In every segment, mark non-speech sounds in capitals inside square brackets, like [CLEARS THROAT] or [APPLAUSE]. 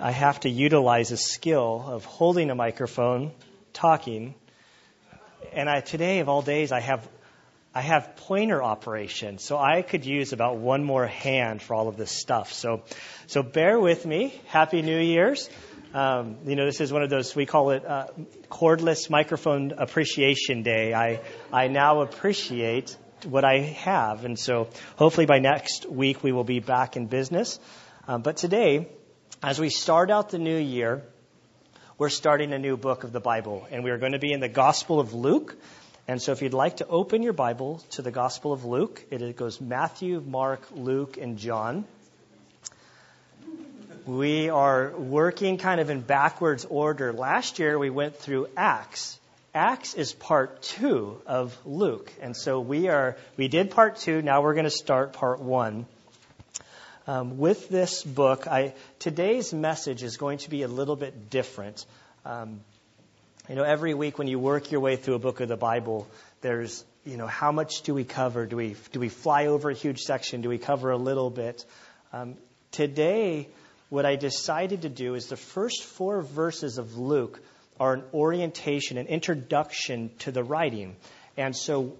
I have to utilize a skill of holding a microphone, talking, and I, today of all days, I have I have pointer operation, so I could use about one more hand for all of this stuff. So, so bear with me. Happy New Year's. Um, you know, this is one of those we call it uh, cordless microphone appreciation day. I I now appreciate what I have, and so hopefully by next week we will be back in business. Um, but today, as we start out the new year, we're starting a new book of the Bible, and we are going to be in the Gospel of Luke. And so if you'd like to open your Bible to the Gospel of Luke, it goes Matthew, Mark, Luke, and John. We are working kind of in backwards order. Last year we went through Acts. Acts is part two of Luke. And so we are, we did part two, now we're going to start part one. Um, with this book, I, today's message is going to be a little bit different. Um, you know, every week when you work your way through a book of the Bible, there's, you know, how much do we cover? Do we, do we fly over a huge section? Do we cover a little bit? Um, today, what I decided to do is the first four verses of Luke are an orientation, an introduction to the writing. And so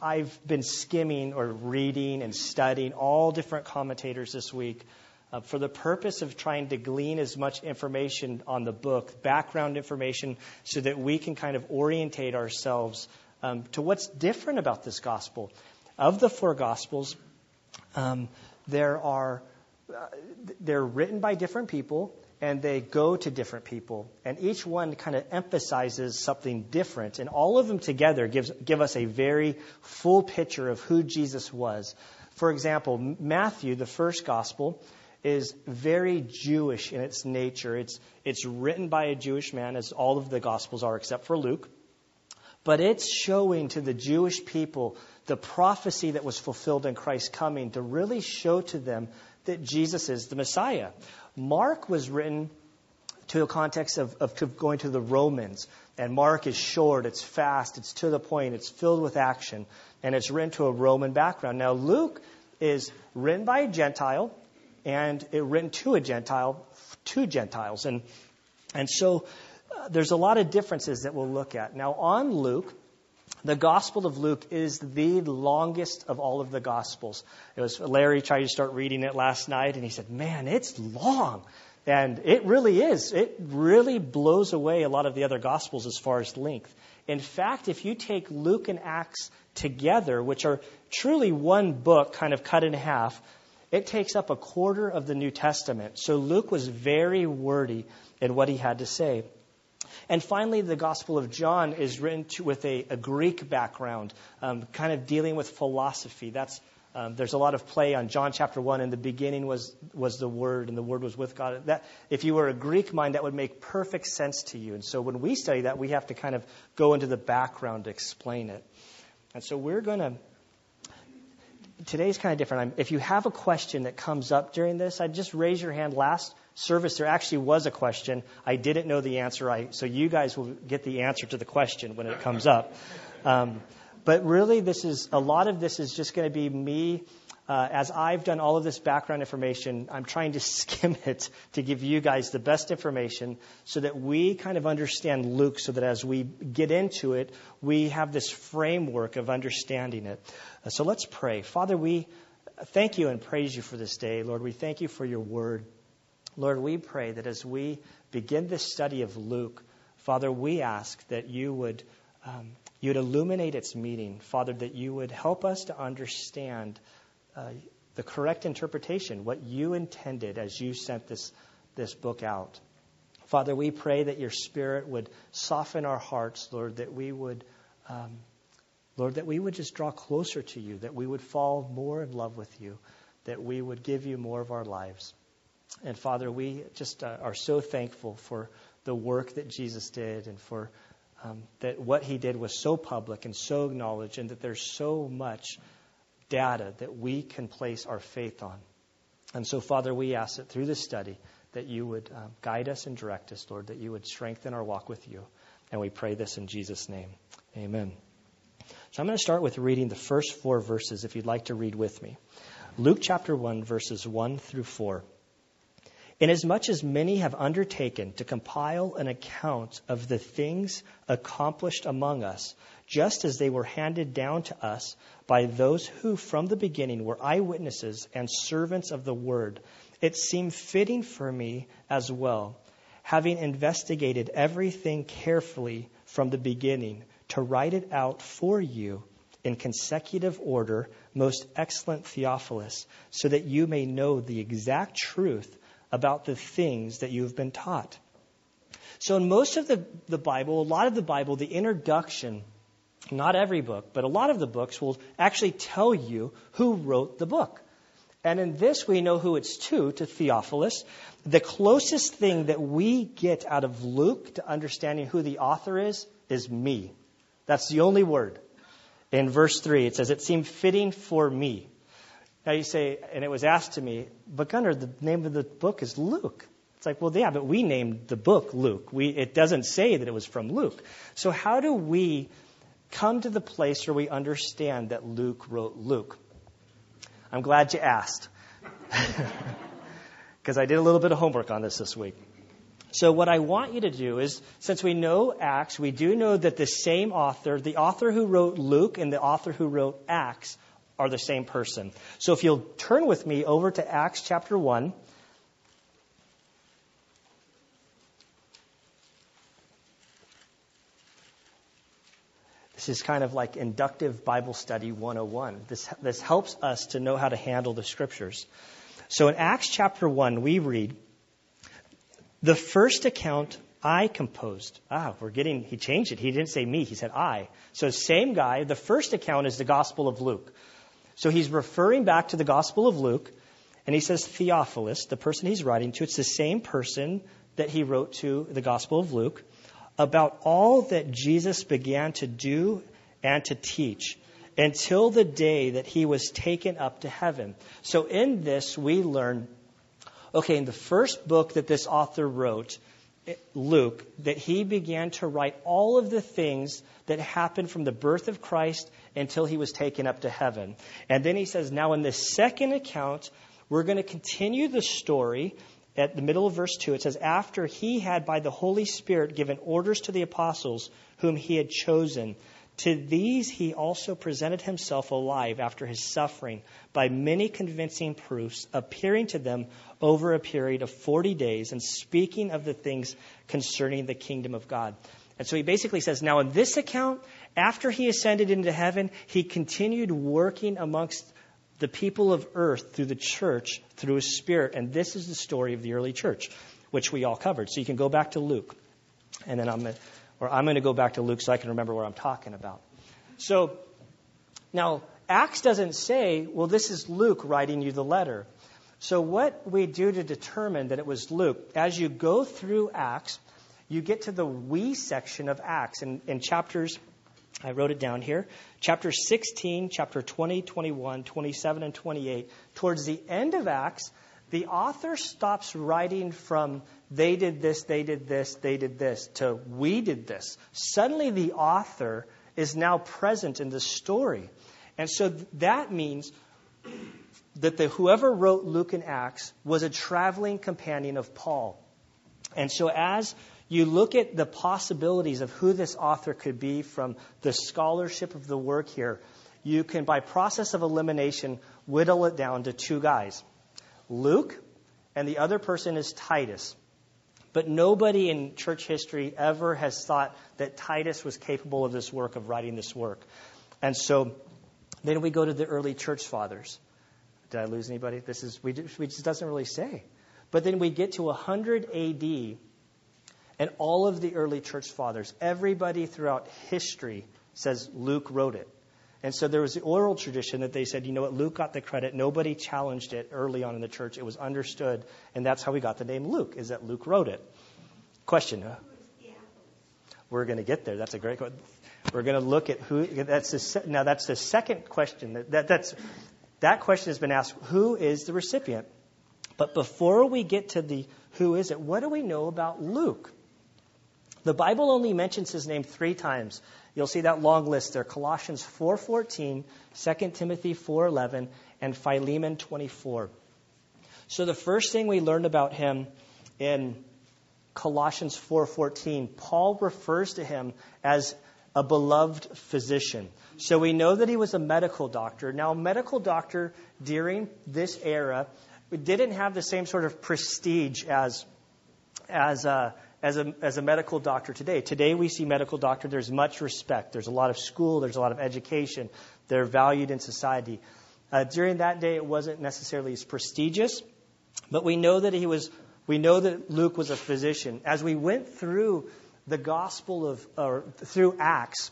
I've been skimming or reading and studying all different commentators this week uh, for the purpose of trying to glean as much information on the book, background information, so that we can kind of orientate ourselves um, to what's different about this gospel. Of the four gospels, um, there are uh, they're written by different people and they go to different people and each one kind of emphasizes something different and all of them together gives give us a very full picture of who Jesus was. For example, Matthew, the first gospel, is very Jewish in its nature. It's, it's written by a Jewish man, as all of the Gospels are, except for Luke. But it's showing to the Jewish people the prophecy that was fulfilled in Christ's coming to really show to them that Jesus is the Messiah. Mark was written to a context of, of going to the Romans. And Mark is short, it's fast, it's to the point, it's filled with action, and it's written to a Roman background. Now, Luke is written by a Gentile, and it written to a Gentile, to Gentiles. And, and so uh, there's a lot of differences that we'll look at. Now, on Luke, the Gospel of Luke is the longest of all of the Gospels. It was Larry tried to start reading it last night, and he said, "Man, it's long," and it really is. It really blows away a lot of the other Gospels as far as length. In fact, if you take Luke and Acts together, which are truly one book, kind of cut in half, it takes up a quarter of the New Testament. So Luke was very wordy in what he had to say. And finally, the Gospel of John is written to, with a, a, Greek background, um, kind of dealing with philosophy. That's um, there's a lot of play on John chapter one. In the beginning was was the Word, and the Word was with God. That if you were a Greek mind, that would make perfect sense to you. And so when we study that, we have to kind of go into the background to explain it. And so we're going to today's kind of different. If you have a question that comes up during this, I'd just raise your hand. Last service, there actually was a question. I didn't know the answer, I, so you guys will get the answer to the question when it comes up. Um, but really, this is a lot of this is just going to be me uh, as I've done all of this background information, I'm trying to [LAUGHS] skim it to give you guys the best information so that we kind of understand Luke so that as we get into it, we have this framework of understanding it. Uh, so let's pray. Father, we thank you and praise you for this day. Lord, we thank you for your word. Lord, we pray that as we begin this study of Luke, Father, we ask that you would. Um, you would illuminate its meaning, Father, that you would help us to understand uh, the correct interpretation, what you intended as you sent this, this book out. Father, we pray that your Spirit would soften our hearts, Lord, that we would, um, Lord, that we would just draw closer to you, that we would fall more in love with you, that we would give you more of our lives. And Father, we just uh, are so thankful for the work that Jesus did and for um, that what he did was so public and so acknowledged, and that there's so much data that we can place our faith on. And so, Father, we ask that through this study that you would um, guide us and direct us, Lord, that you would strengthen our walk with you. And we pray this in Jesus' name. Amen. So I'm going to start with reading the first four verses if you'd like to read with me. Luke chapter 1, verses 1 through 4. Inasmuch as many have undertaken to compile an account of the things accomplished among us, just as they were handed down to us by those who from the beginning were eyewitnesses and servants of the word, it seemed fitting for me as well, having investigated everything carefully from the beginning, to write it out for you in consecutive order, most excellent Theophilus, so that you may know the exact truth about the things that you have been taught. So, in most of the, the Bible, a lot of the Bible, the introduction, not every book, but a lot of the books will actually tell you who wrote the book. And in this, we know who it's to, to Theophilus. The closest thing that we get out of Luke to understanding who the author is, is me. That's the only word. In verse 3, it says, It seemed fitting for me. Now you say, and it was asked to me, but Gunnar, the name of the book is Luke. It's like, well, yeah, but we named the book Luke. We, it doesn't say that it was from Luke. So how do we come to the place where we understand that Luke wrote Luke? I'm glad you asked. [LAUGHS] Because I did a little bit of homework on this this week. So, what I want you to do is, since we know Acts, we do know that the same author, the author who wrote Luke and the author who wrote Acts, are the same person. So if you'll turn with me over to Acts chapter 1. This is kind of like inductive Bible study 101. This, this helps us to know how to handle the scriptures. So in Acts chapter 1, we read, The first account I composed. Ah, we're getting, he changed it. He didn't say me, he said I. So same guy. The first account is the Gospel of Luke. So he's referring back to the Gospel of Luke, and he says Theophilus, the person he's writing to, it's the same person that he wrote to the Gospel of Luke, about all that Jesus began to do and to teach until the day that he was taken up to heaven. So in this, we learn okay, in the first book that this author wrote, Luke, that he began to write all of the things that happened from the birth of Christ until he was taken up to heaven. And then he says, now in this second account, we're going to continue the story at the middle of verse 2. It says, After he had by the Holy Spirit given orders to the apostles whom he had chosen, to these he also presented himself alive after his suffering by many convincing proofs, appearing to them over a period of 40 days and speaking of the things concerning the kingdom of God. And so he basically says, now in this account, after he ascended into heaven, he continued working amongst the people of earth through the church, through his spirit. And this is the story of the early church, which we all covered. So you can go back to Luke. And then I'm or I'm going to go back to Luke so I can remember what I'm talking about. So now, Acts doesn't say, well, this is Luke writing you the letter. So what we do to determine that it was Luke, as you go through Acts, you get to the we section of Acts. In, in chapters I wrote it down here. Chapter 16, chapter 20, 21, 27, and 28. Towards the end of Acts, the author stops writing from they did this, they did this, they did this to we did this. Suddenly, the author is now present in the story. And so that means that the, whoever wrote Luke and Acts was a traveling companion of Paul. And so as you look at the possibilities of who this author could be from the scholarship of the work here, you can, by process of elimination, whittle it down to two guys Luke, and the other person is Titus. But nobody in church history ever has thought that Titus was capable of this work, of writing this work. And so then we go to the early church fathers. Did I lose anybody? This is we, we just doesn't really say. But then we get to 100 AD, and all of the early church fathers, everybody throughout history says Luke wrote it. And so there was the oral tradition that they said, you know what, Luke got the credit. Nobody challenged it early on in the church. It was understood. And that's how we got the name Luke, is that Luke wrote it. Question. Huh? We're going to get there. That's a great question. We're going to look at who. That's the, now, that's the second question. That, that, that's, that question has been asked who is the recipient? But before we get to the who is it, what do we know about Luke? The Bible only mentions his name three times. You'll see that long list there Colossians 4:14, 2 Timothy 4:11, and Philemon 24. So the first thing we learned about him in Colossians 4:14, Paul refers to him as a beloved physician. So we know that he was a medical doctor. Now, a medical doctor during this era didn't have the same sort of prestige as as a, as a, as a medical doctor today. Today we see medical doctor, there's much respect. There's a lot of school, there's a lot of education. They're valued in society. Uh, during that day, it wasn't necessarily as prestigious, but we know that he was, we know that Luke was a physician. As we went through the gospel of, or through Acts,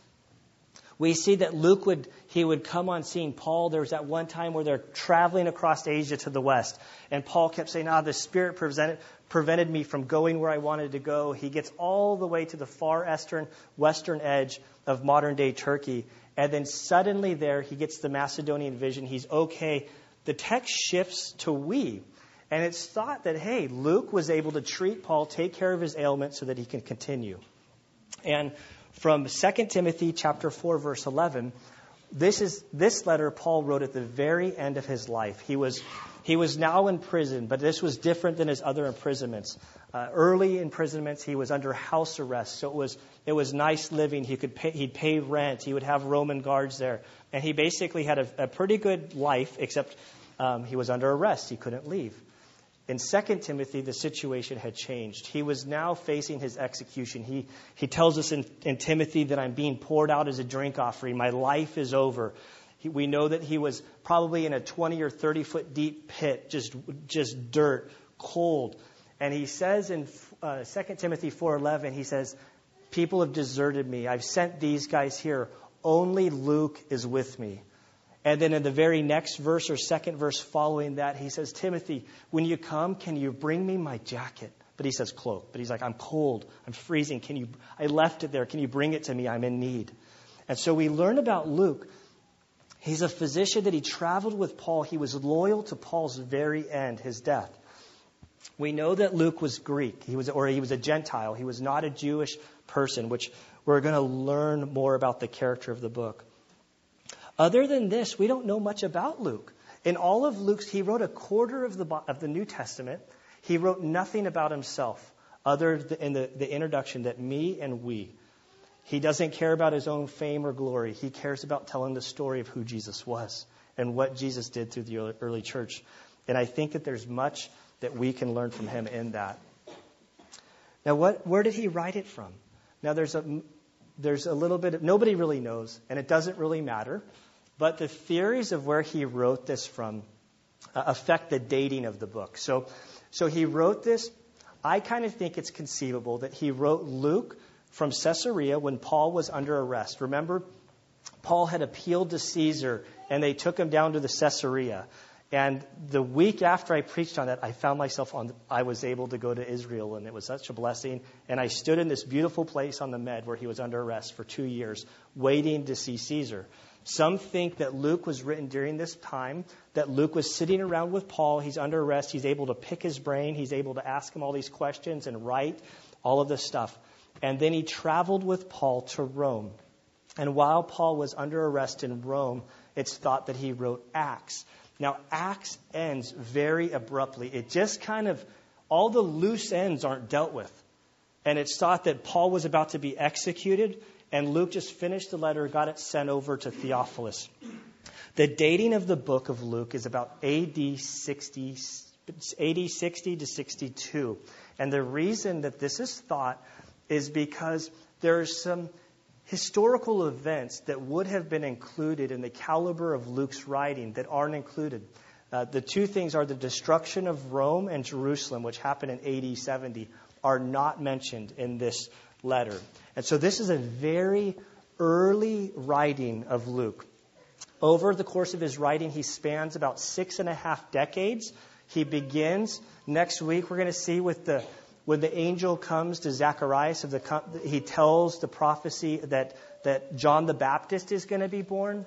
we see that Luke would he would come on seeing Paul. There was that one time where they're traveling across Asia to the west, and Paul kept saying, "Ah, the Spirit prevented prevented me from going where I wanted to go." He gets all the way to the far eastern western edge of modern day Turkey, and then suddenly there he gets the Macedonian vision. He's okay. The text shifts to we. And it's thought that, hey, Luke was able to treat Paul, take care of his ailment so that he can continue. And from 2 Timothy chapter 4 verse 11. This is this letter Paul wrote at the very end of his life. He was he was now in prison, but this was different than his other imprisonments. Uh, early imprisonments, he was under house arrest, so it was it was nice living. He could pay, he'd pay rent. He would have Roman guards there, and he basically had a, a pretty good life, except um, he was under arrest. He couldn't leave. In 2 Timothy, the situation had changed. He was now facing his execution. He, he tells us in, in Timothy that I'm being poured out as a drink offering. My life is over. He, we know that he was probably in a 20 or 30 foot deep pit, just, just dirt, cold. And he says in uh, 2 Timothy 4.11, he says, People have deserted me. I've sent these guys here. Only Luke is with me. And then in the very next verse or second verse following that, he says, Timothy, when you come, can you bring me my jacket? But he says cloak. But he's like, I'm cold. I'm freezing. Can you, I left it there. Can you bring it to me? I'm in need. And so we learn about Luke. He's a physician that he traveled with Paul. He was loyal to Paul's very end, his death. We know that Luke was Greek. He was, or he was a Gentile. He was not a Jewish person, which we're going to learn more about the character of the book. Other than this, we don't know much about Luke. In all of Luke's, he wrote a quarter of the, of the New Testament. He wrote nothing about himself other than in the, the introduction that me and we. He doesn't care about his own fame or glory. He cares about telling the story of who Jesus was and what Jesus did through the early church. And I think that there's much that we can learn from him in that. Now, what, where did he write it from? Now, there's a, there's a little bit, of, nobody really knows, and it doesn't really matter. But the theories of where he wrote this from uh, affect the dating of the book. So, so he wrote this. I kind of think it's conceivable that he wrote Luke from Caesarea when Paul was under arrest. Remember, Paul had appealed to Caesar, and they took him down to the Caesarea. And the week after I preached on that, I found myself on. I was able to go to Israel, and it was such a blessing. And I stood in this beautiful place on the Med where he was under arrest for two years, waiting to see Caesar. Some think that Luke was written during this time, that Luke was sitting around with Paul. He's under arrest. He's able to pick his brain. He's able to ask him all these questions and write all of this stuff. And then he traveled with Paul to Rome. And while Paul was under arrest in Rome, it's thought that he wrote Acts. Now, Acts ends very abruptly. It just kind of, all the loose ends aren't dealt with. And it's thought that Paul was about to be executed, and Luke just finished the letter, got it sent over to Theophilus. The dating of the book of Luke is about AD 60, AD 60 to 62. And the reason that this is thought is because there are some historical events that would have been included in the caliber of Luke's writing that aren't included. Uh, the two things are the destruction of Rome and Jerusalem, which happened in AD 70, are not mentioned in this letter. And so this is a very early writing of Luke. Over the course of his writing, he spans about six and a half decades. He begins next week, we're going to see with the when the angel comes to Zacharias, of the, he tells the prophecy that, that John the Baptist is going to be born.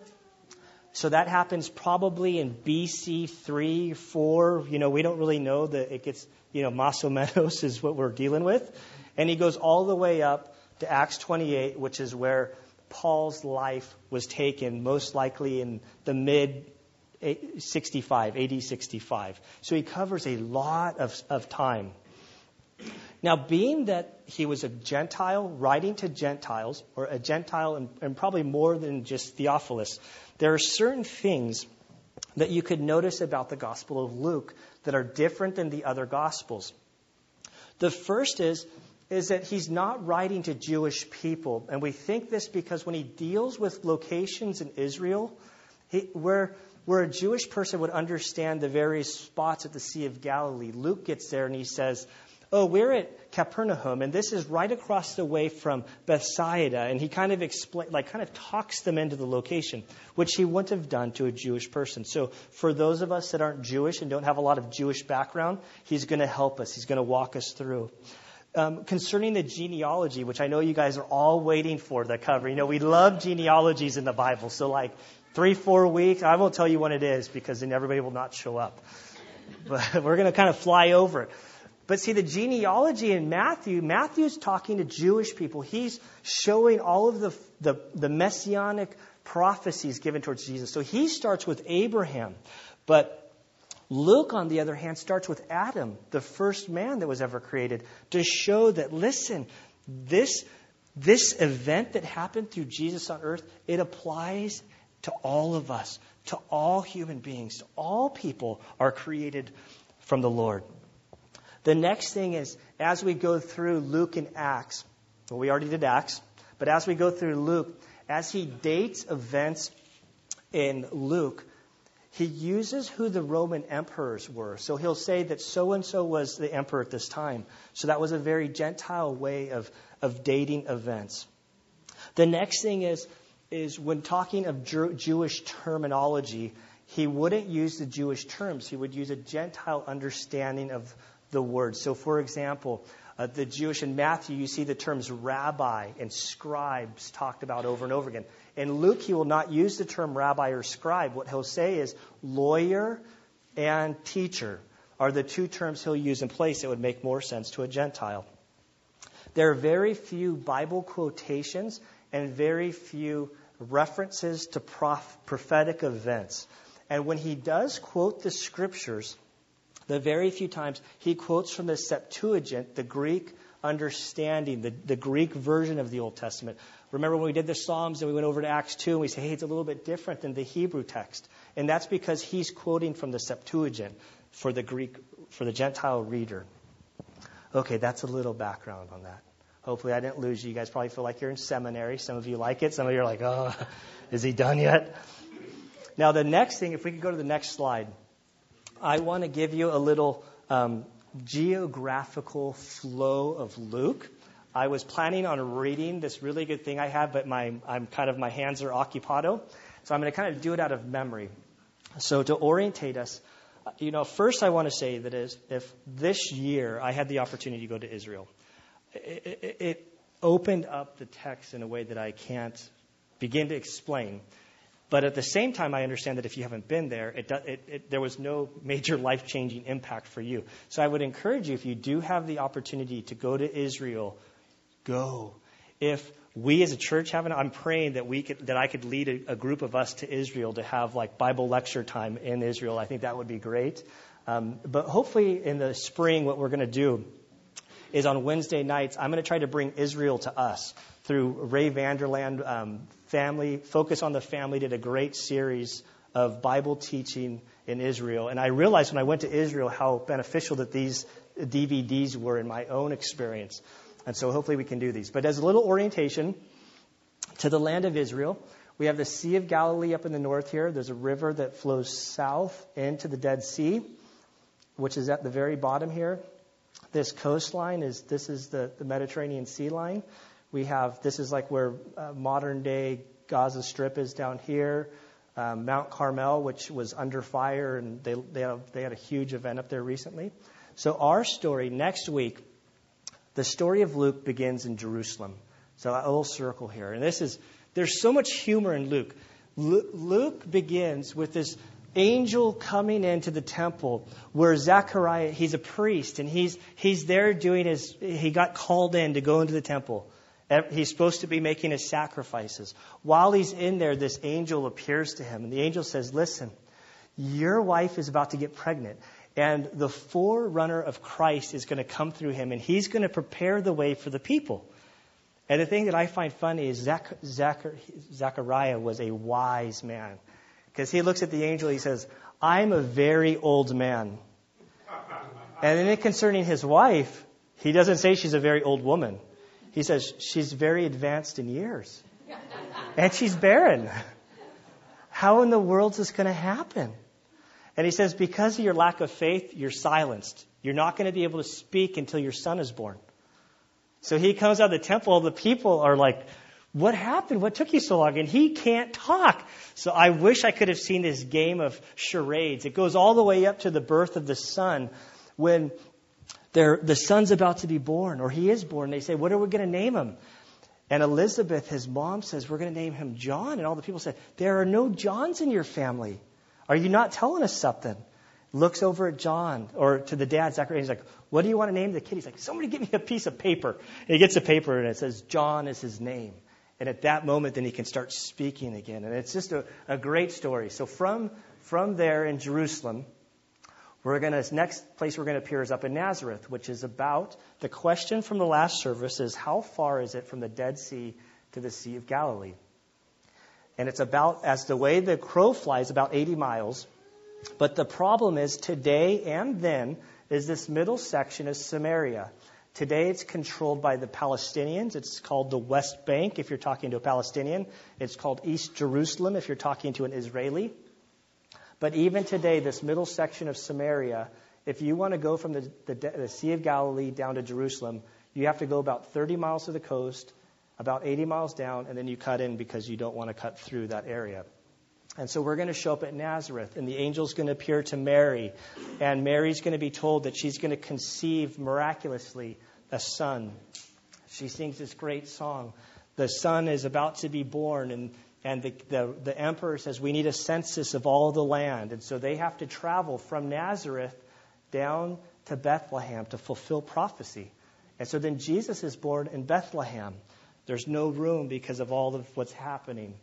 So that happens probably in BC 3, 4. You know, we don't really know that it gets, you know, Mas o [LAUGHS] is what we're dealing with. And he goes all the way up to Acts 28, which is where Paul's life was taken, most likely in the mid eh, 65, AD 65. So he covers a lot of, of time. Now, being that he was a Gentile, writing to Gentiles, or a Gentile, and, and probably more than just Theophilus, there are certain things that you could notice about the Gospel of Luke that are different than the other Gospels. The first is, is that he's not writing to Jewish people. And we think this because when he deals with locations in Israel, he, where, where a Jewish person would understand the various spots at the Sea of Galilee, Luke gets there and he says, oh, we're at Capernaum, and this is right across the way from Bethsaida. And he kind of explain, like, kind of talks them into the location, which he wouldn't have done to a Jewish person. So for those of us that aren't Jewish and don't have a lot of Jewish background, he's going to help us. He's going to walk us through. Um, concerning the genealogy, which I know you guys are all waiting for the cover. You know, we love genealogies in the Bible. So, like, three, four weeks, I won't tell you when it is because then everybody will not show up. [LAUGHS] But we're going to kind of fly over it. But see, the genealogy in Matthew, Matthew's talking to Jewish people. He's showing all of the, the, the messianic prophecies given towards Jesus. So he starts with Abraham. But Luke, on the other hand, starts with Adam, the first man that was ever created, to show that, listen, this, this event that happened through Jesus on earth, it applies to all of us, to all human beings, to all people are created from the Lord. The next thing is, as we go through Luke and Acts, well, we already did Acts, but as we go through Luke, as he dates events in Luke, he uses who the Roman emperors were. So he'll say that so and so was the emperor at this time. So that was a very Gentile way of, of dating events. The next thing is, is when talking of Jew- Jewish terminology, he wouldn't use the Jewish terms. He would use a Gentile understanding of the word. So, for example, uh, the Jewish in Matthew, you see the terms rabbi and scribes talked about over and over again. In Luke, he will not use the term rabbi or scribe. What he'll say is lawyer and teacher are the two terms he'll use in place that would make more sense to a Gentile. There are very few Bible quotations and very few references to prof- prophetic events. And when he does quote the scriptures, the very few times he quotes from the Septuagint, the Greek understanding, the, the Greek version of the Old Testament. Remember when we did the Psalms and we went over to Acts 2 and we say, hey, it's a little bit different than the Hebrew text. And that's because he's quoting from the Septuagint for the Greek, for the Gentile reader. Okay, that's a little background on that. Hopefully I didn't lose you. You guys probably feel like you're in seminary. Some of you like it. Some of you are like, oh, [LAUGHS] is he done yet? Now, the next thing, if we could go to the next slide. I want to give you a little um, geographical flow of Luke. I was planning on reading this really good thing I have, but my I'm kind of my hands are occupado, so I'm going to kind of do it out of memory. So to orientate us, you know, first I want to say that is if this year I had the opportunity to go to Israel, it, it, it opened up the text in a way that I can't begin to explain. But at the same time, I understand that if you haven't been there, it, it, it, there was no major [LAUGHS] life changing impact for you. So I would encourage you, if you do have the opportunity to go to Israel, go. If we as a church haven't, I'm praying that we could, that I could lead a, a, group of us to Israel to have like Bible lecture time in Israel. I think that would be great. Um, but hopefully in the spring, what we're going to do is on Wednesday nights, I'm going to try to bring Israel to us through Ray Vander Laan, um, family, Focus on the Family did a great series of Bible teaching in Israel. And I realized when I went to Israel how beneficial that these DVDs were in my own experience. And so hopefully we can do these. But as a little orientation to the land of Israel, we have the Sea of Galilee up in the north here. There's a river that flows south into the Dead Sea, which is at the very bottom here. This coastline is this is the, the Mediterranean Sea line. We have, this is like where uh, modern day Gaza Strip is down here. Um, Mount Carmel, which was under fire, and they, they, had, they had a huge event up there recently. So, our story next week, the story of Luke begins in Jerusalem. So, a little circle here. And this is, there's so much humor in Luke. Luke begins with this angel coming into the temple where Zechariah, he's a priest, and he's, he's there doing his, he got called in to go into the temple. He's supposed to be making his sacrifices. While he's in there, this angel appears to him, and the angel says, Listen, Your wife is about to get pregnant. And the forerunner of Christ is going to come through him, and he's going to prepare the way for the people. And the thing that I find funny is Zach, Zach, Zachariah was a wise man. Because he looks at the angel, he says, I'm a very old man. And then concerning his wife, he doesn't say she's a very old woman. He says she's very advanced in years. And she's barren. How in the world is this going to happen? And he says, because of your lack of faith, you're silenced. You're not going to be able to speak until your son is born. So he comes out of the temple. The people are like, what happened? What took you so long? And he can't talk. So I wish I could have seen this game of charades. It goes all the way up to the birth of the son when the son's about to be born, or he is born. They say, What are we going to name him? And Elizabeth, his mom, says, We're going to name him John. And all the people say, There are no Johns in your family. Are you not telling us something? Looks over at John or to the dad, Zachariah. He's like, What do you want to name the kid? He's like, Somebody give me a piece of paper. And he gets a paper and it says, John is his name. And at that moment, then he can start speaking again. And it's just a, a great story. So from, from there in Jerusalem, we're going to, next place we're going to appear is up in Nazareth, which is about, the question from the last service is, how far is it from the Dead Sea to the Sea of Galilee? And it's about, as the way the crow flies, about 80 miles. But the problem is, today and then, is this middle section is Samaria. Today it's controlled by the Palestinians. It's called the West Bank if you're talking to a Palestinian. It's called East Jerusalem if you're talking to an Israeli. But even today, this middle section of Samaria, if you want to go from the, the, the, Sea of Galilee down to Jerusalem, you have to go about 30 miles to the coast, about 80 miles down, and then you cut in because you don't want to cut through that area. And so we're going to show up at Nazareth, and the angel's going to appear to Mary, and Mary's going to be told that she's going to conceive miraculously a son. She sings this great song. The son is about to be born, and and the, the, the, emperor says, We need a census of all the land. And so they have to travel from Nazareth down to Bethlehem to fulfill prophecy. And so then Jesus is born in Bethlehem. There's no room because of all of what's happening.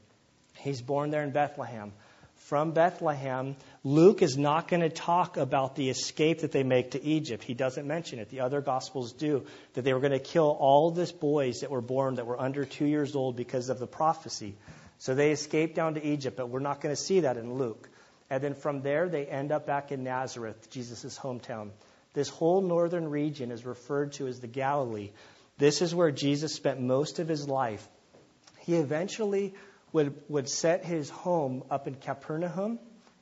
He's born there in Bethlehem. From Bethlehem, Luke is not going to talk about the escape that they make to Egypt. He doesn't mention it. The other Gospels do. That they were going to kill all these boys that were born that were under two years old because of the prophecy. So they escape down to Egypt, but we're not going to see that in Luke. And then from there, they end up back in Nazareth, Jesus' hometown. This whole northern region is referred to as the Galilee. This is where Jesus spent most of his life. He eventually would, would set his home up in Capernaum,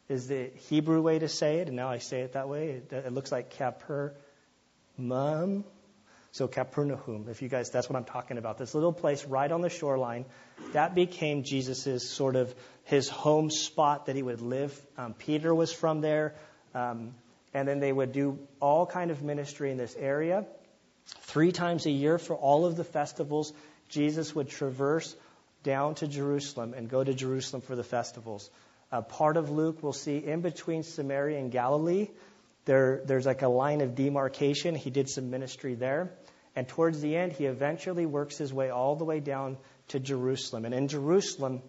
is the Hebrew way to say it, and now I say it that way. It, it looks like Capernaum. So Capernaum, if you guys, that's what I'm talking about. This little place right on the shoreline, that became Jesus's sort of his home spot that he would live. Um, Peter was from there, um, and then they would do all kind of ministry in this area. Three times a year for all of the festivals, Jesus would traverse down to Jerusalem and go to Jerusalem for the festivals. Uh, part of Luke we'll see in between Samaria and Galilee. There, there's like a line of demarcation. He did some ministry there. And towards the end, he eventually works his way all the way down to Jerusalem. And in Jerusalem,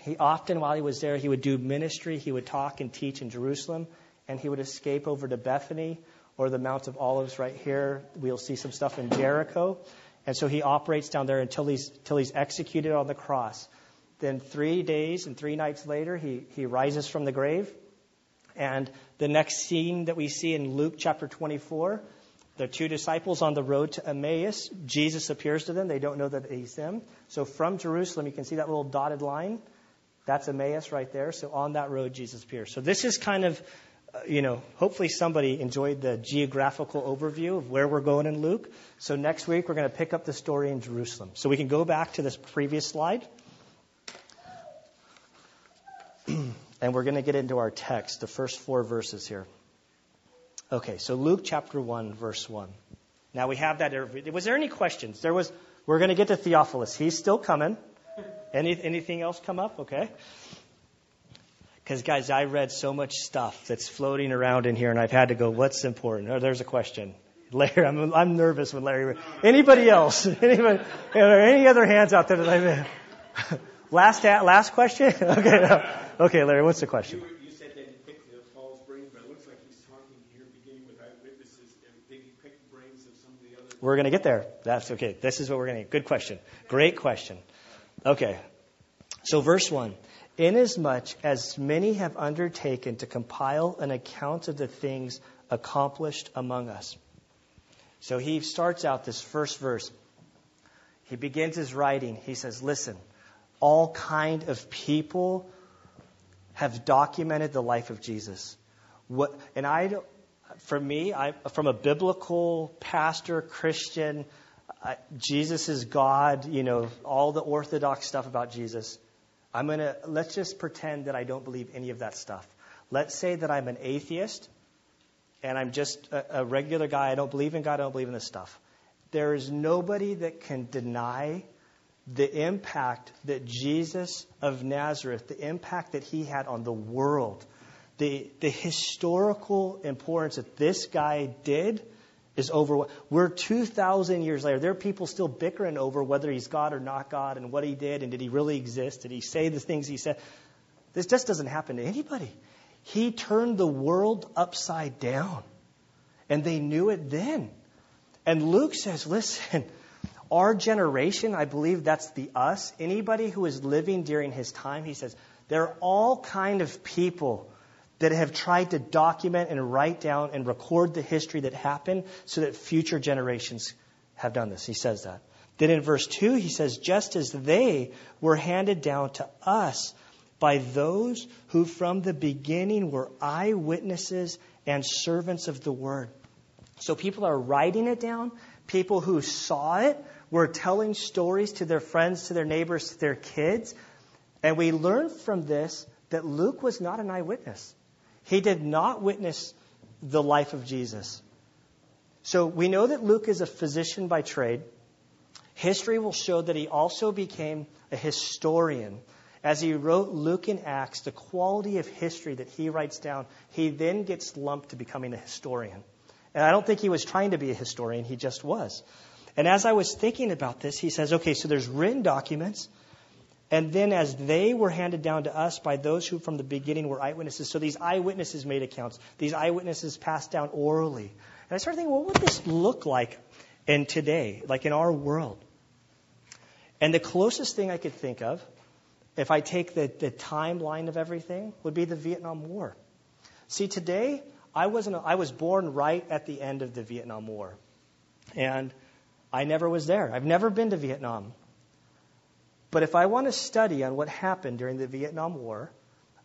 he often, while he was there, he would do ministry. He would talk and teach in Jerusalem. And he would escape over to Bethany or the Mount of Olives right here. We'll see some stuff in Jericho. And so he operates down there until he's, until he's executed on the cross. Then three days and three nights later, he, he rises from the grave. And the next scene that we see in Luke chapter 24 the two disciples on the road to Emmaus, Jesus appears to them. They don't know that he's them. So from Jerusalem, you can see that little dotted line. That's Emmaus right there. So on that road, Jesus appears. So this is kind of, uh, you know, hopefully somebody enjoyed the geographical overview of where we're going in Luke. So next week, we're going to pick up the story in Jerusalem. So we can go back to this previous slide. [CLEARS THROAT] and we're going to get into our text, the first four verses here. Okay, so Luke chapter 1, verse 1. Now we have that. Was there any questions? There was. We're going to get to Theophilus. He's still coming. Any, anything else come up? Okay. Because, guys, I read so much stuff that's floating around in here, and I've had to go, what's important? Oh, there's a question. Larry, I'm, I'm nervous when Larry. Anybody else? [LAUGHS] Anybody? Are there any other hands out there that I've. [LAUGHS] last, last question? [LAUGHS] okay. Okay, Larry, what's the question? You, you said that he picked the false but it looks like he's talking here beginning with eyewitnesses. He the brains of some of the other? We're going to get there. That's okay. This is what we're going to get. Good question. Great question. Okay. So, verse 1 Inasmuch as many have undertaken to compile an account of the things accomplished among us. So, he starts out this first verse. He begins his writing. He says, Listen, all kind of people have documented the life of Jesus. What, and I, for me, I, from a biblical pastor, Christian, I, Jesus is God, you know, all the orthodox stuff about Jesus. I'm going to, let's just pretend that I don't believe any of that stuff. Let's say that I'm an atheist and I'm just a, a regular guy. I don't believe in God. I don't believe in this stuff. There is nobody that can deny the impact that Jesus of Nazareth, the impact that he had on the world, the, the historical importance that this guy did is over. We're 2,000 years later. There are people still bickering over whether he's God or not God and what he did and did he really exist? Did he say the things he said? This just doesn't happen to anybody. He turned the world upside down. And they knew it then. And Luke says, listen, our generation, I believe that's the us, anybody who is living during his time, he says, there are all kind of people that have tried to document and write down and record the history that happened so that future generations have done this. He says that. Then in verse 2, he says, just as they were handed down to us by those who from the beginning were eyewitnesses and servants of the word. So people are writing it down. People who saw it were telling stories to their friends, to their neighbors, to their kids. And we learn from this that Luke was not an eyewitness. He did not witness the life of Jesus. So we know that Luke is a physician by trade. History will show that he also became a historian. As he wrote Luke and Acts, the quality of history that he writes down, he then gets lumped to becoming a historian. And I don't think he was trying to be a historian, he just was. And as I was thinking about this, he says, okay, so there's written documents, and then as they were handed down to us by those who from the beginning were eyewitnesses, so these eyewitnesses made accounts. These eyewitnesses passed down orally. And I started thinking, what would this look like in today, like in our world? And the closest thing I could think of, if I take the, the timeline of everything, would be the Vietnam War. See, today, I, wasn't, I was born right at the end of the Vietnam War. And I never was there. I've never been to Vietnam. But if I want to study on what happened during the Vietnam War,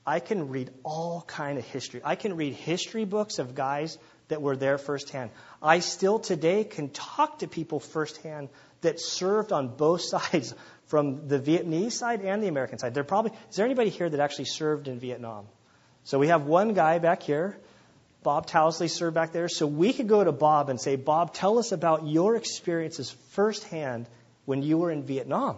I can read all kind of history. I can read history books of guys that were there firsthand. I still today can talk to people firsthand that served on both [LAUGHS] sides, from the Vietnamese side and the American side. There probably is there anybody here that actually served in Vietnam? So we have one guy back here. Bob Towsley served back there. So we could go to Bob and say, Bob, tell us about your experiences firsthand when you were in Vietnam.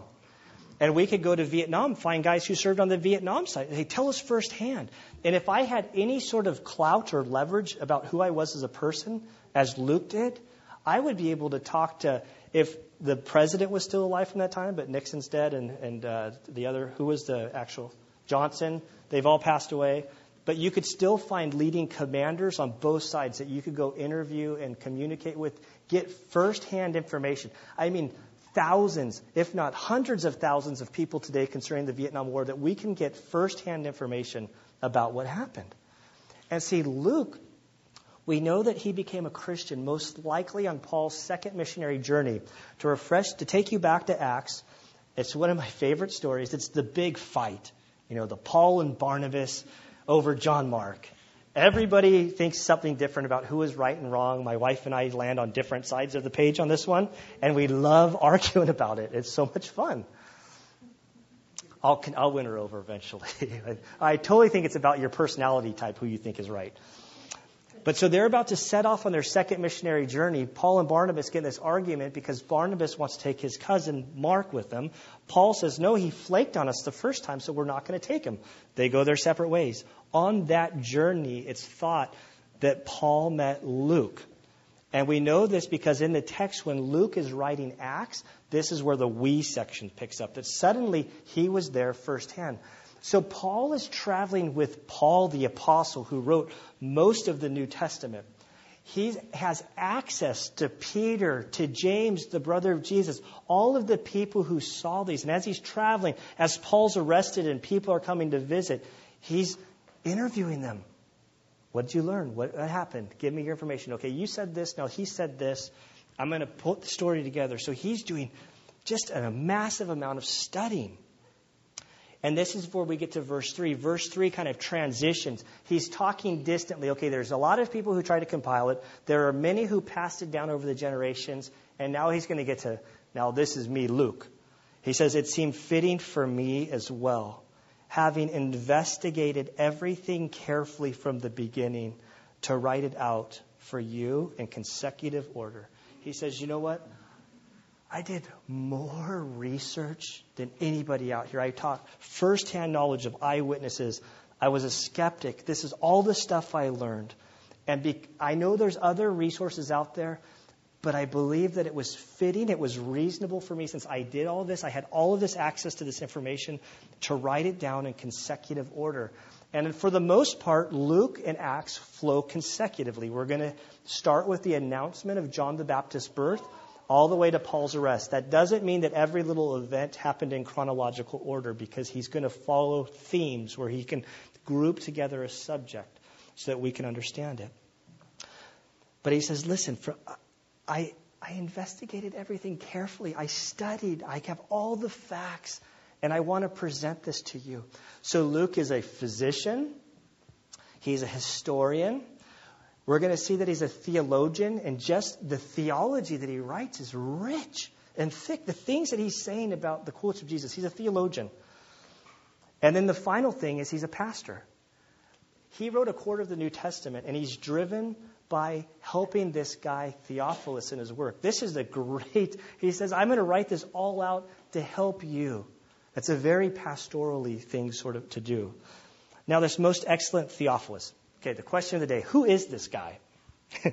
And we could go to Vietnam, find guys who served on the Vietnam side. They tell us firsthand. And if I had any sort of clout or leverage about who I was as a person, as Luke did, I would be able to talk to, if the president was still alive from that time, but Nixon's dead, and, and uh, the other, who was the actual? Johnson, they've all passed away. But you could still find leading commanders on both sides that you could go interview and communicate with, get firsthand information. I mean, thousands, if not hundreds of thousands of people today concerning the Vietnam War that we can get firsthand information about what happened. And see, Luke, we know that he became a Christian most likely on Paul's second missionary journey to refresh, to take you back to Acts. It's one of my favorite stories. It's the big fight. You know, the Paul and Barnabas over John Mark. Everybody thinks something different about who is right and wrong. My wife and I land on different sides of the page on this one, and we love [LAUGHS] arguing about it. It's so much fun. I'll, I'll win her over eventually. [LAUGHS] I totally think it's about your personality type, who you think is right. But so they're about to set off on their second missionary journey. Paul and Barnabas get in this argument because Barnabas wants to take his cousin Mark with them. Paul says, No, he flaked on us the first time, so we're not going to take him. They go their separate ways. On that journey, it's thought that Paul met Luke. And we know this because in the text, when Luke is writing Acts, this is where the we section picks up, that suddenly he was there firsthand. So Paul is traveling with Paul the apostle who wrote most of the New Testament. he has access to Peter, to James, the brother of Jesus, all of the people who saw these. And as he's traveling, as Paul's arrested and people are coming to visit, he's interviewing them. What did you learn? What happened? Give me your information. Okay, you said this. No, he said this. I'm going to put the story together. So he's doing just a massive amount of studying. And this is where we get to verse 3. Verse 3 kind of transitions. He's talking distantly. Okay, there's a lot of people who try to compile it. There are many who passed it down over the generations. And now he's going to get to, now this is me, Luke. He says, It seemed fitting for me as well, having investigated everything carefully from the beginning, to write it out for you in consecutive order. He says, You know what? I did more research than anybody out here. I taught firsthand knowledge of eyewitnesses. I was a skeptic. This is all the stuff I learned. And be, I know there's other resources out there, but I believe that it was fitting, it was reasonable for me since I did all this. I had all of this access to this information to write it down in consecutive order. And for the most part, Luke and Acts flow consecutively. We're going to start with the announcement of John the Baptist's birth all the way to Paul's arrest. That doesn't mean that every little event happened in chronological order because he's going to follow themes where he can group together a subject so that we can understand it. But he says, listen, for, I, I investigated everything carefully. I studied. I have all the facts, and I want to present this to you. So Luke is a physician. He's a historian. We're going to see that he's a theologian, and just the theology that he writes is rich and thick. The things that he's saying about the quotes of Jesus, he's a theologian. And then the final thing is he's a pastor. He wrote a quarter of the New Testament, and he's driven by helping this guy Theophilus in his work. This is a great, he says, I'm going to write this all out to help you. That's a very pastorally thing sort of to do. Now, this most excellent Theophilus. Okay, the question of the day who is this guy? [LAUGHS]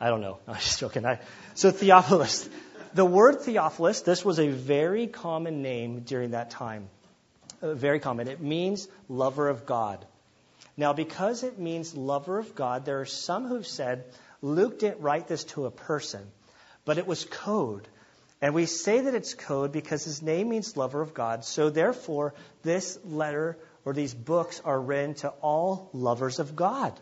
I don't know. [LAUGHS] I'm just joking. I, so, Theophilus. The word Theophilus, this was a very common name during that time. Uh, very common. It means lover of God. Now, because it means lover of God, there are some who've said Luke didn't write this to a person, but it was code. And we say that it's code because his name means lover of God. So, therefore, this letter or these books are written to all lovers of God.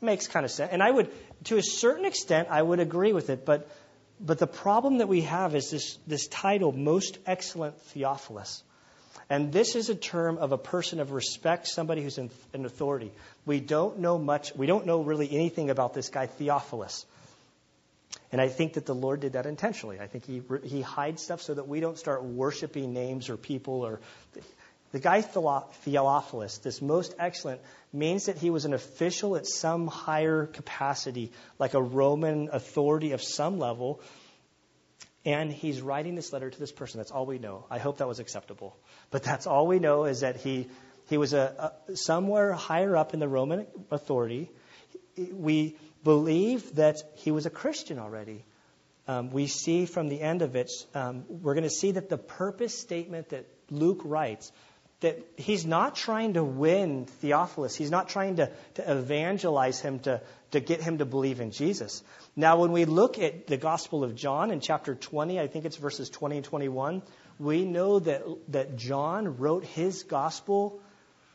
Makes kind of sense. And I would, to a certain extent, I would agree with it. But, but the problem that we have is this, this title, Most Excellent Theophilus. And this is a term of a person of respect, somebody who's in, in authority. We don't know much, we don't know really anything about this guy, Theophilus. And I think that the Lord did that intentionally. I think he, he hides stuff so that we don't start worshiping names or people or the guy Theophilus, this most excellent, means that he was an official at some higher capacity, like a Roman authority of some level. And he's writing this letter to this person. That's all we know. I hope that was acceptable. But that's all we know is that he, he was a, a somewhere higher up in the Roman authority. We believe that he was a Christian already. Um, we see from the end of it, um, we're going to see that the purpose statement that Luke writes that he's not trying to win Theophilus. He's not trying to, to evangelize him to, to get him to believe in Jesus. Now, when we look at the Gospel of John in chapter 20, I think it's verses 20 and 21, we know that, that John wrote his gospel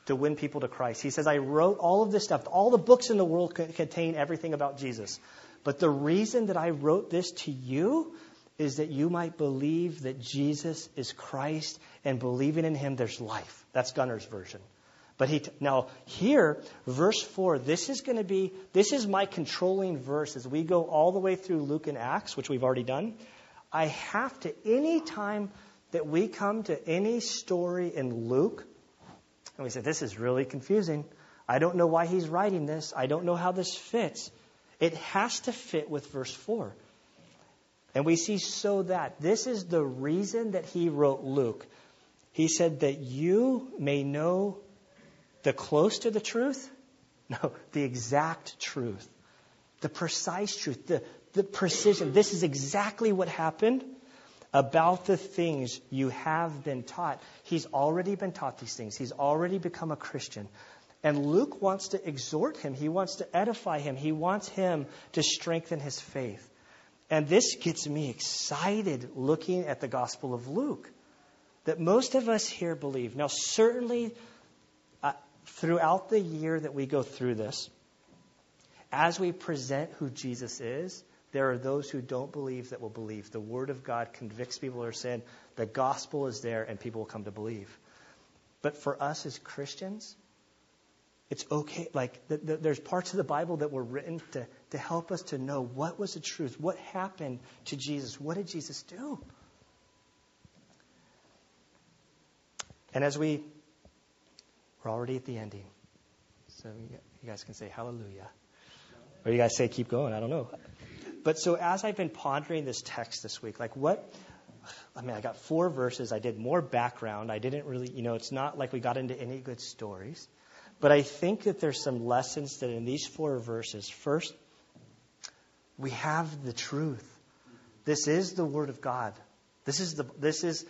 to win people to Christ. He says, I wrote all of this stuff. All the books in the world contain everything about Jesus. But the reason that I wrote this to you is that you might believe that Jesus is Christ and believing in him there's life. That's Gunner's version. But he now here verse 4 this is going to be this is my controlling verse as we go all the way through Luke and Acts which we've already done. I have to any time that we come to any story in Luke and we say this is really confusing. I don't know why he's writing this. I don't know how this fits. It has to fit with verse 4. And we see so that this is the reason that he wrote Luke. He said that you may know the close to the truth, [LAUGHS] no, the exact truth, the precise truth, the, the precision. This is exactly what happened about the things you have been taught. He's already been taught these things, he's already become a Christian. And Luke wants to exhort him, he wants to edify him, he wants him to strengthen his faith. And this gets me excited looking at the Gospel of Luke that most of us here believe. Now, certainly, uh, throughout the year that we go through this, as we present who Jesus is, there are those who don't believe that will believe. The Word of God convicts people of sin. The gospel is there, and people will come to believe. But for us as Christians, it's okay. Like, the, the, there's parts of the Bible that were written to, to help us to know what was the truth, what happened to Jesus, what did Jesus do? And as we, we're already at the ending. So you guys can say hallelujah. Or you guys say keep going. I don't know. But so as I've been pondering this text this week, like what, I mean, I got four verses. I did more background. I didn't really, you know, it's not like we got into any good stories. But I think that there's some lessons that in these four verses, first, we have the truth. This is the Word of God. This is the, this is,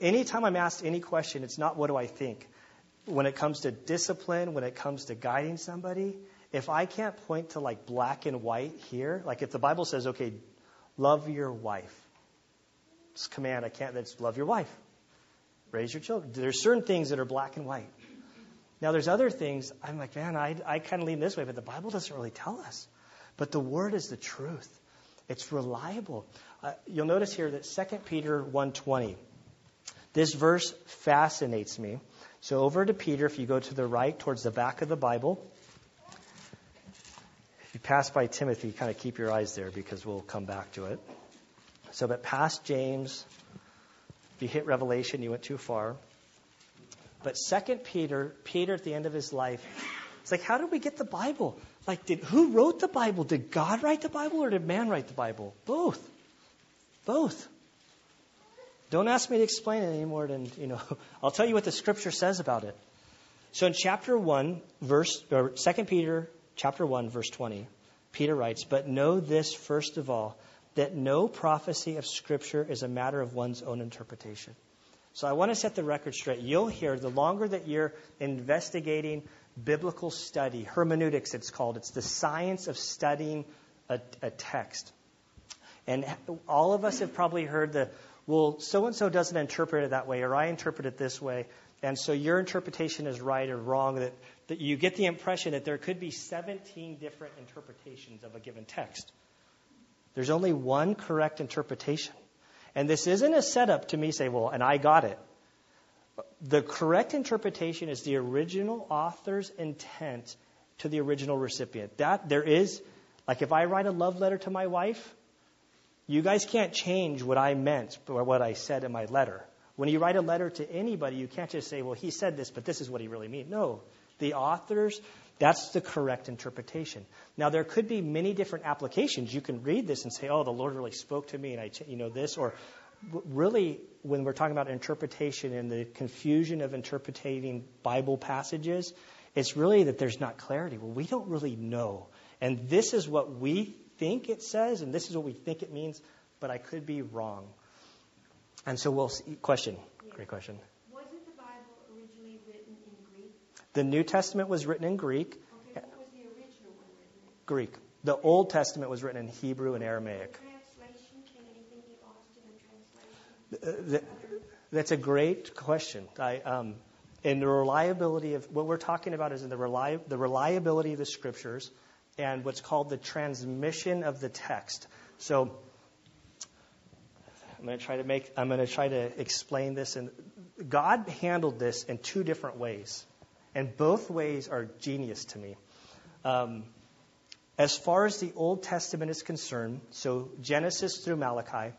anytime I'm asked any question, it's not what do I think. When it comes to discipline, when it comes to guiding somebody, if I can't point to like black and white here, like if the Bible says, okay, love your wife, it's command, I can't, that's love your wife, raise your children. There's certain things that are black and white. Now, there's other things, I'm like, man, I, I kind of lean this way, but the Bible doesn't really tell us. But the Word is the truth. It's reliable. Uh, you'll notice here that 2 Peter 1.20, this verse fascinates me. So over to Peter, if you go to the right towards the back of the Bible, if you pass by Timothy, kind of keep your eyes there because we'll come back to it. So, but past James, if you hit Revelation, you went too far. But Second Peter, Peter at the end of his life, it's like, how did we get the Bible? Like, did who wrote the Bible? Did God write the Bible or did man write the Bible? Both. Both. Don't ask me to explain it anymore than, you know, [LAUGHS] I'll tell you what the scripture says about it. So in chapter 1, verse, or 2 Peter chapter 1, verse 20, Peter writes, But know this first of all, that no prophecy of scripture is a matter of one's own interpretation. So I want to set the record straight. You'll hear the longer that you're investigating biblical study, hermeneutics it's called, it's the science of studying a, a text. And all of us have probably heard the, well, so and so doesn't interpret it that way, or I interpret it this way, and so your interpretation is right or wrong. That, that you get the impression that there could be 17 different interpretations of a given text. There's only one correct interpretation. And this isn't a setup to me say, well, and I got it. The correct interpretation is the original author's intent to the original recipient. That there is, like if I write a love letter to my wife, you guys can't change what I meant or what I said in my letter. When you write a letter to anybody, you can't just say, well, he said this, but this is what he really means. No. The author's that's the correct interpretation. Now, there could be many different applications. You can read this and say, oh, the Lord really spoke to me, and I, you know, this. Or really, when we're talking about interpretation and the confusion of interpreting Bible passages, it's really that there's not clarity. Well, we don't really know. And this is what we think it says, and this is what we think it means, but I could be wrong. And so we'll see. Question. Great question. Wasn't the Bible originally written in Greek? The New Testament was written in Greek. Okay, what was the original one written in? Greek. The Old Testament was written in Hebrew and Aramaic. Translation? Can anything be lost in a translation? Uh, that's a great question. I, um, and the reliability of what we're talking about is the, reli- the reliability of the scriptures and what's called the transmission of the text. So I'm going to try to make I'm going to try to explain this and God handled this in two different ways. And both ways are genius to me. Um, as far as the Old Testament is concerned, so Genesis through Malachi,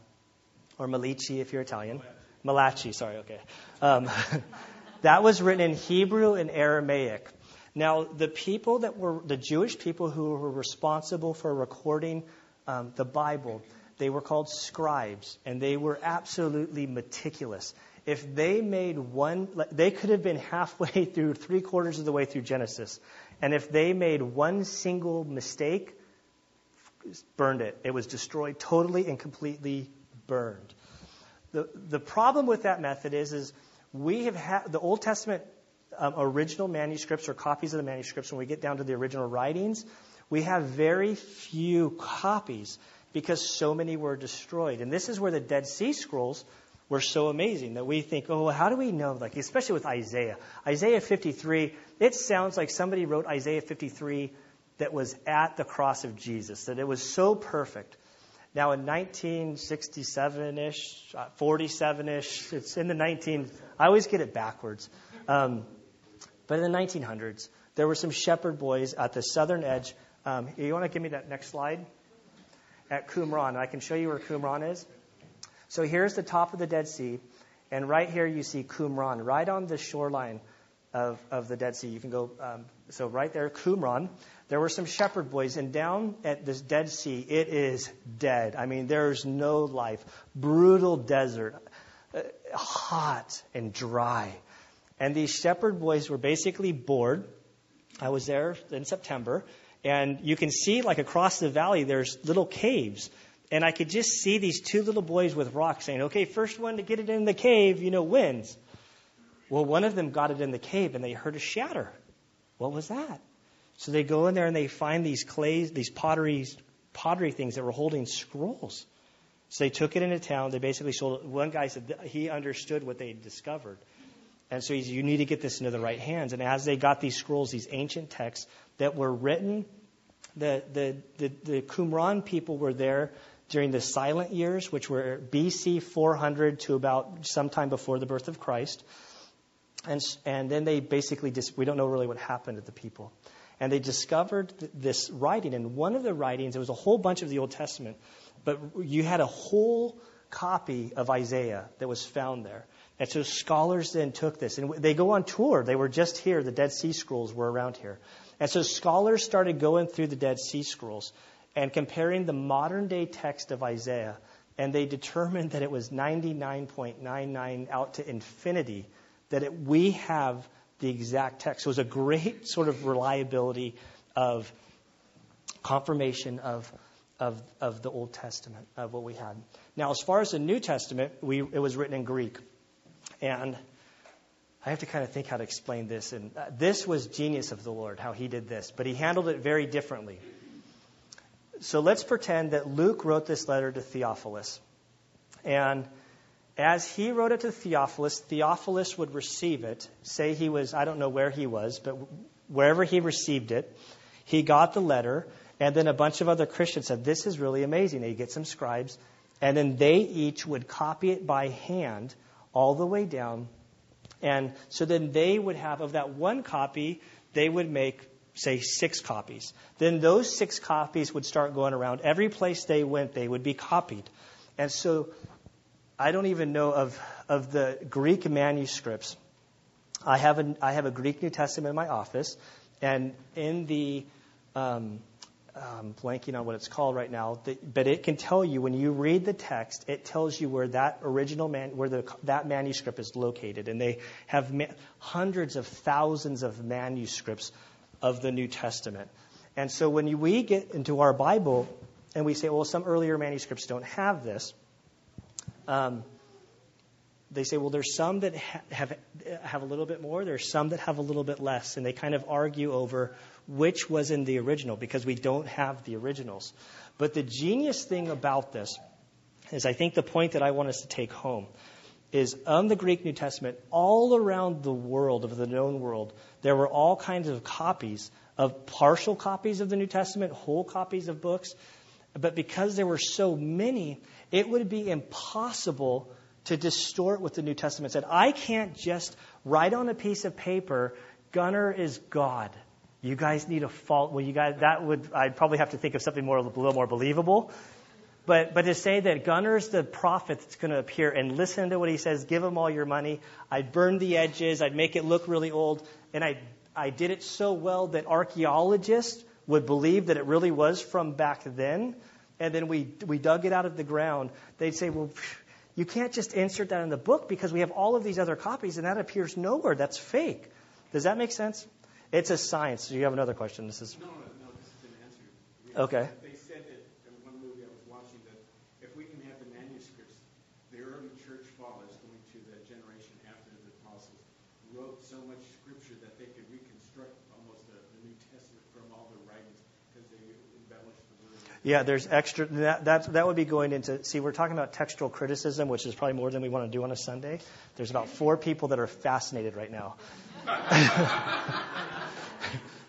or Malachi if you're Italian. Malachi, sorry, okay. Um, [LAUGHS] that was written in Hebrew and Aramaic. Now, the people that were, the Jewish people who were responsible for recording um, the Bible, they were called scribes, and they were absolutely meticulous if they made one, they could have been halfway [LAUGHS] through, three quarters of the way through Genesis. And if they made one single mistake, burned it. It was destroyed totally and completely burned. The, the problem with that method is, is we have had, the Old Testament um, original manuscripts or copies of the manuscripts, when we get down to the original writings, we have very few copies because so many were destroyed. And this is where the Dead Sea Scrolls were so amazing that we think, oh, how do we know? Like, especially with Isaiah. Isaiah 53, it sounds like somebody wrote Isaiah 53 that was at the cross of Jesus, that it was so perfect. Now, in 1967 ish, 47 ish, it's in the 19, I always get it backwards. Um, but in the 1900s, there were some shepherd boys at the southern edge. Um, you want to give me that next slide? At Qumran. I can show you where Qumran is. So here's the top of the Dead Sea, and right here you see Qumran, right on the shoreline of, of the Dead Sea. You can go, um, so right there, Qumran. There were some shepherd boys, and down at this Dead Sea, it is dead. I mean, there's no life. Brutal desert, uh, hot and dry. And these shepherd boys were basically bored. I was there in September, and you can see, like across the valley, there's little caves. And I could just see these two little boys with rocks saying, okay, first one to get it in the cave, you know, wins. Well, one of them got it in the cave and they heard a shatter. What was that? So they go in there and they find these clays, these pottery, pottery things that were holding scrolls. So they took it into town. They basically sold it. One guy said he understood what they discovered. And so he said, you need to get this into the right hands. And as they got these scrolls, these ancient texts that were written, the, the, the, the Qumran people were there during the silent years, which were BC 400 to about sometime before the birth of Christ. And, and then they basically just, we don't know really what happened to the people. And they discovered th- this writing. And one of the writings, it was a whole bunch of the Old Testament, but you had a whole copy of Isaiah that was found there. And so scholars then took this, and they go on tour. They were just here. The Dead Sea Scrolls were around here. And so scholars started going through the Dead Sea Scrolls and comparing the modern day text of Isaiah, and they determined that it was 99.99 out to infinity, that it, we have the exact text. So it was a great sort of reliability of confirmation of, of, of the Old Testament, of what we had. Now, as far as the New Testament, we, it was written in Greek. And I have to kind of think how to explain this. And uh, this was genius of the Lord, how he did this, but he handled it very differently. So let's pretend that Luke wrote this letter to Theophilus. And as he wrote it to Theophilus, Theophilus would receive it. Say he was, I don't know where he was, but wherever he received it, he got the letter. And then a bunch of other Christians said, This is really amazing. They get some scribes. And then they each would copy it by hand all the way down. And so then they would have, of that one copy, they would make say, six copies. Then those six copies would start going around. Every place they went, they would be copied. And so I don't even know of, of the Greek manuscripts. I have, a, I have a Greek New Testament in my office, and in the, um, I'm blanking on what it's called right now, but it can tell you when you read the text, it tells you where that original man, where the, that manuscript is located, and they have ma- hundreds of thousands of manuscripts of the New Testament. And so when we get into our Bible and we say, well, some earlier manuscripts don't have this, um, they say, well, there's some that ha- have have a little bit more, there's some that have a little bit less, and they kind of argue over which was in the original because we don't have the originals. But the genius thing about this is, I think the point that I want us to take home is on the Greek New Testament, all around the world, of the known world, there were all kinds of copies of partial copies of the New Testament, whole copies of books. But because there were so many, it would be impossible to distort what the New Testament said. I can't just write on a piece of paper, Gunner is God. You guys need a fault. Well, you guys, that would, I'd probably have to think of something more, a little more believable. But, but to say that Gunner's the prophet that's going to appear and listen to what he says, give him all your money, I'd burn the edges, I'd make it look really old, and I, I did it so well that archaeologists would believe that it really was from back then, and then we, we dug it out of the ground, they'd say, well, you can't just insert that in the book because we have all of these other copies and that appears nowhere. That's fake. Does that make sense? It's a science. Do you have another question? This is. No, no, no. This is an answer. We okay. Have, they said that in one movie I was watching that if we can have the manuscripts, the early church fathers going to the generation after the apostles wrote so much scripture that they could reconstruct almost the, the New Testament from all the writings because they embellished. Yeah, there's extra. That, that, that would be going into. See, we're talking about textual criticism, which is probably more than we want to do on a Sunday. There's about four people that are fascinated right now. [LAUGHS]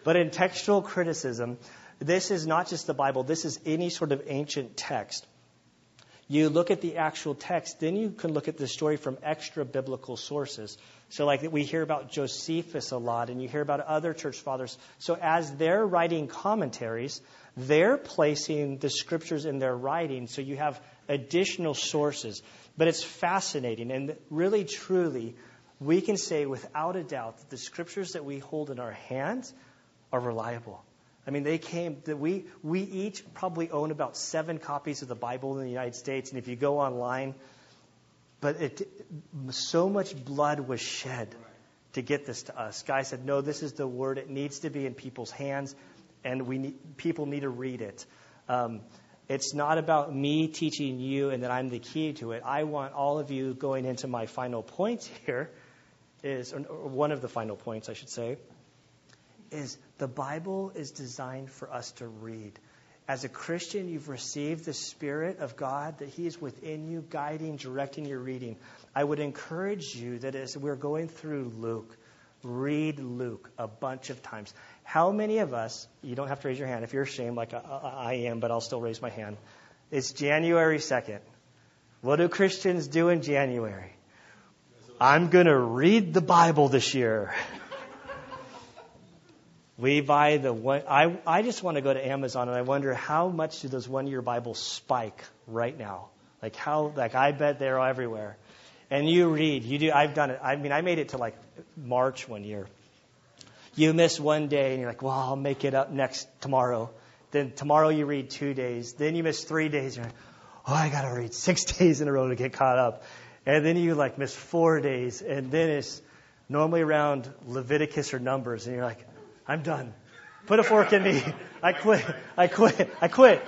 but in textual criticism, this is not just the Bible, this is any sort of ancient text. You look at the actual text, then you can look at the story from extra biblical sources. So, like we hear about Josephus a lot, and you hear about other church fathers. So, as they're writing commentaries, they're placing the scriptures in their writing, so you have additional sources. But it's fascinating, and really, truly, we can say without a doubt that the scriptures that we hold in our hands are reliable. I mean, they came that we we each probably own about seven copies of the Bible in the United States, and if you go online, but it, so much blood was shed to get this to us. Guy said, "No, this is the word. It needs to be in people's hands, and we need, people need to read it." Um, it's not about me teaching you and that I'm the key to it. I want all of you going into my final point here is or one of the final points I should say is the Bible is designed for us to read. As a Christian, you've received the Spirit of God, that He is within you, guiding, directing your reading. I would encourage you that as we're going through Luke, read Luke a bunch of times. How many of us, you don't have to raise your hand if you're ashamed, like I, I am, but I'll still raise my hand. It's January 2nd. What do Christians do in January? I'm going to read the Bible this year. [LAUGHS] We buy the one. I, I just want to go to Amazon and I wonder how much do those one year Bibles spike right now? Like how, like I bet they're everywhere. And you read, you do, I've done it. I mean, I made it to like March one year. You miss one day and you're like, well, I'll make it up next tomorrow. Then tomorrow you read two days. Then you miss three days. You're like, oh, I got to read [LAUGHS] six days in a row to get caught up. And then you like miss four days. And then it's normally around Leviticus or Numbers. And you're like, I'm done. Put a fork in me. I quit. I quit. I quit.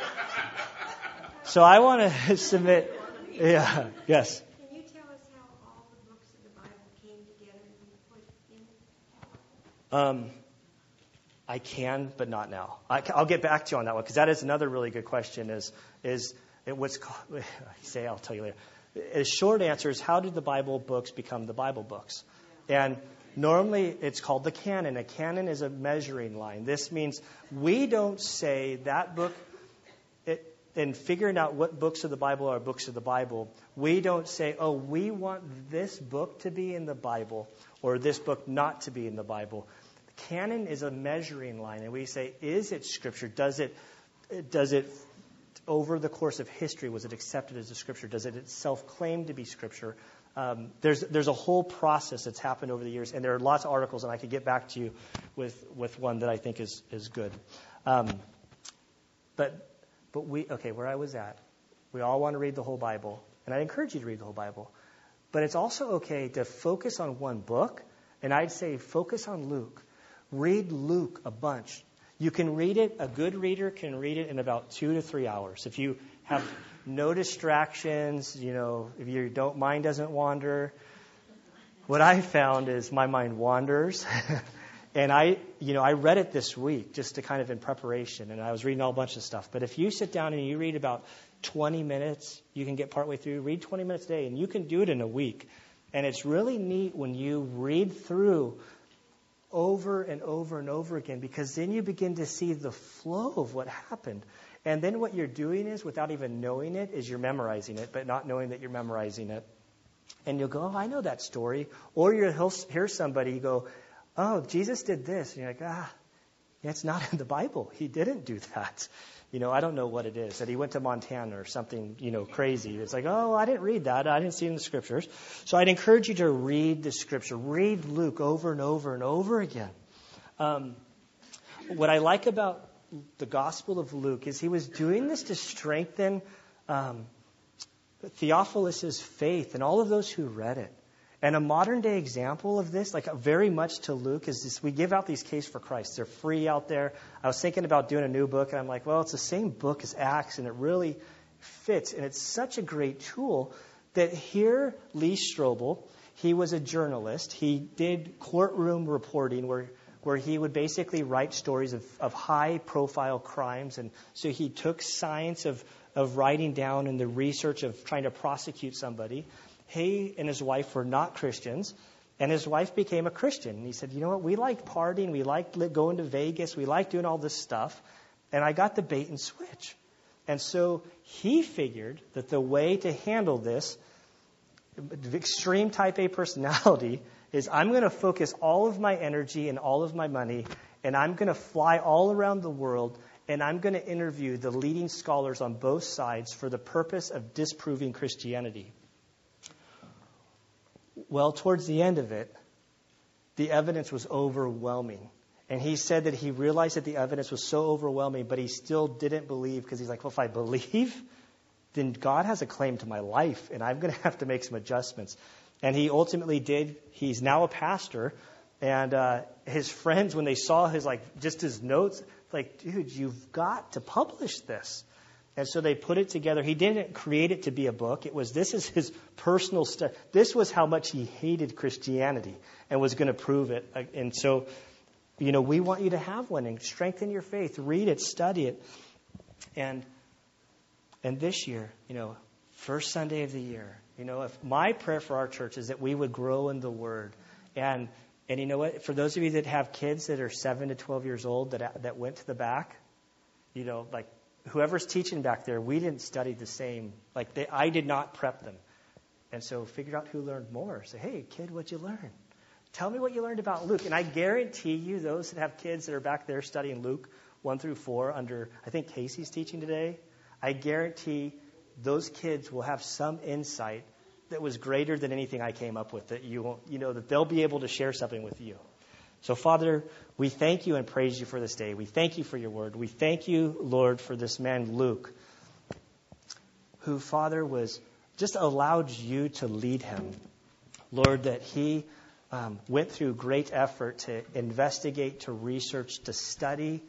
So I want to [LAUGHS] submit. Yeah. Yes. Can you tell us how all the books of the Bible came together and put in? Um, I can, but not now. I, will get back to you on that one because that is another really good question. Is is it what's called, [LAUGHS] say? I'll tell you later. A short answer is how did the Bible books become the Bible books? And Normally, it's called the canon. A canon is a measuring line. This means we don't say that book, in figuring out what books of the Bible are books of the Bible, we don't say, oh, we want this book to be in the Bible or this book not to be in the Bible. The canon is a measuring line, and we say, is it Scripture? Does it, does it over the course of history, was it accepted as a Scripture? Does it itself claim to be Scripture? Um, there's, there's a whole process that's happened over the years, and there are lots of articles, and I could get back to you with, with one that I think is, is good. Um, but, but we, okay, where I was at, we all want to read the whole Bible, and I encourage you to read the whole Bible. But it's also okay to focus on one book, and I'd say focus on Luke. Read Luke a bunch. You can read it, a good reader can read it in about two to three hours. If you have no distractions, you know, if your don't mind doesn't wander. What I found is my mind wanders. [LAUGHS] and I, you know, I read it this week just to kind of in preparation, and I was reading all bunch of stuff. But if you sit down and you read about 20 minutes, you can get partway through, read 20 minutes a day, and you can do it in a week. And it's really neat when you read through over and over and over again because then you begin to see the flow of what happened. And then what you're doing is, without even knowing it, is you're memorizing it, but not knowing that you're memorizing it. And you'll go, oh, I know that story. Or you'll hear somebody go, oh, Jesus did this. And you're like, ah, it's not [LAUGHS] in the Bible. He didn't do that. You know, I don't know what it is. That he went to Montana or something, you know, crazy. It's like, oh, I didn't read that. I didn't see it in the scriptures. So I'd encourage you to read the scripture. Read Luke over and over and over again. Um, what I like about the Gospel of Luke is he was doing this to strengthen um, Theophilus' faith and all of those who read it. And a modern day example of this, like very much to Luke, is this we give out these Case for Christ. They're free out there. I was thinking about doing a new book, and I'm like, well, it's the same book as Acts, and it really fits. And it's such a great tool that here, Lee Strobel, he was a journalist. He did courtroom reporting where, where he would basically write stories of, of high profile crimes. And so he took science of, of writing down and the research of trying to prosecute somebody. He and his wife were not Christians. And his wife became a Christian. And he said, You know what? We like partying. We like going to Vegas. We like doing all this stuff. And I got the bait and switch. And so he figured that the way to handle this extreme type A personality [LAUGHS] is I'm going to focus all of my energy and all of my money, and I'm going to fly all around the world, and I'm going to interview the leading scholars on both sides for the purpose of disproving Christianity. Well, towards the end of it, the evidence was overwhelming. And he said that he realized that the evidence was so overwhelming, but he still didn't believe because he's like, well, if I believe, [LAUGHS] then God has a claim to my life, and I'm going [LAUGHS] to have to make some adjustments. And he ultimately did. He's now a pastor, and uh, his friends, when they saw his like just his notes, like, dude, you've got to publish this. And so they put it together. He didn't create it to be a book. It was this is his personal stuff. This was how much he hated Christianity and was going to prove it. Uh, and so, you know, we want you to have one and strengthen your faith. Read it, study it, and and this year, you know, first Sunday of the year, you know, if my prayer for our church is that we would grow in the Word. And and you know what? For those of you that have kids that are seven to twelve years old that that went to the back, you know, like whoever's teaching back there, we didn't study the same. Like they, I did not prep them. And so figure out who learned more. Say, hey, kid, what'd you learn? Tell me what you learned about Luke. And I guarantee you, those that have kids that are back there studying Luke 1 through 4 under, I think Casey's teaching today, I guarantee those kids will have some insight that was greater than anything I came up with that you won't, you know, that they'll be able to share something with you. So, Father, we thank you and praise you for this day. We thank you for your word. We thank you, Lord, for this man, Luke, who, Father, was just allowed you to lead him. Lord, that he um, went through great effort to investigate, to research, to study,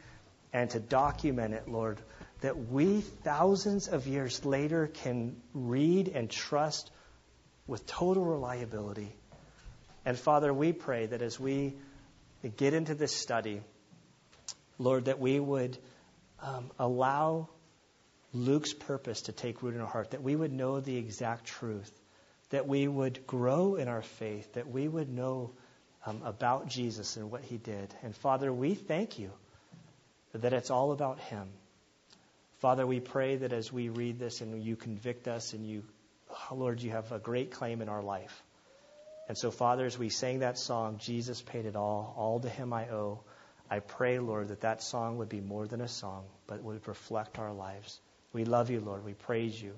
and to document it, Lord that we, thousands of years later, can read and trust with total reliability. And Father, we pray that as we get into this study, Lord, that we would um, allow Luke's purpose to take root in our heart, that we would know the exact truth, that we would grow in our faith, that we would know um, about Jesus and what he did. And Father, we thank you that it's all about him. Father, we pray that as we read this and you convict us and you, oh Lord, you have a great claim in our life. And so, Father, as we sang that song, Jesus paid it all, all to him I owe, I pray, Lord, that that song would be more than a song, but would reflect our lives. We love you, Lord. We praise you.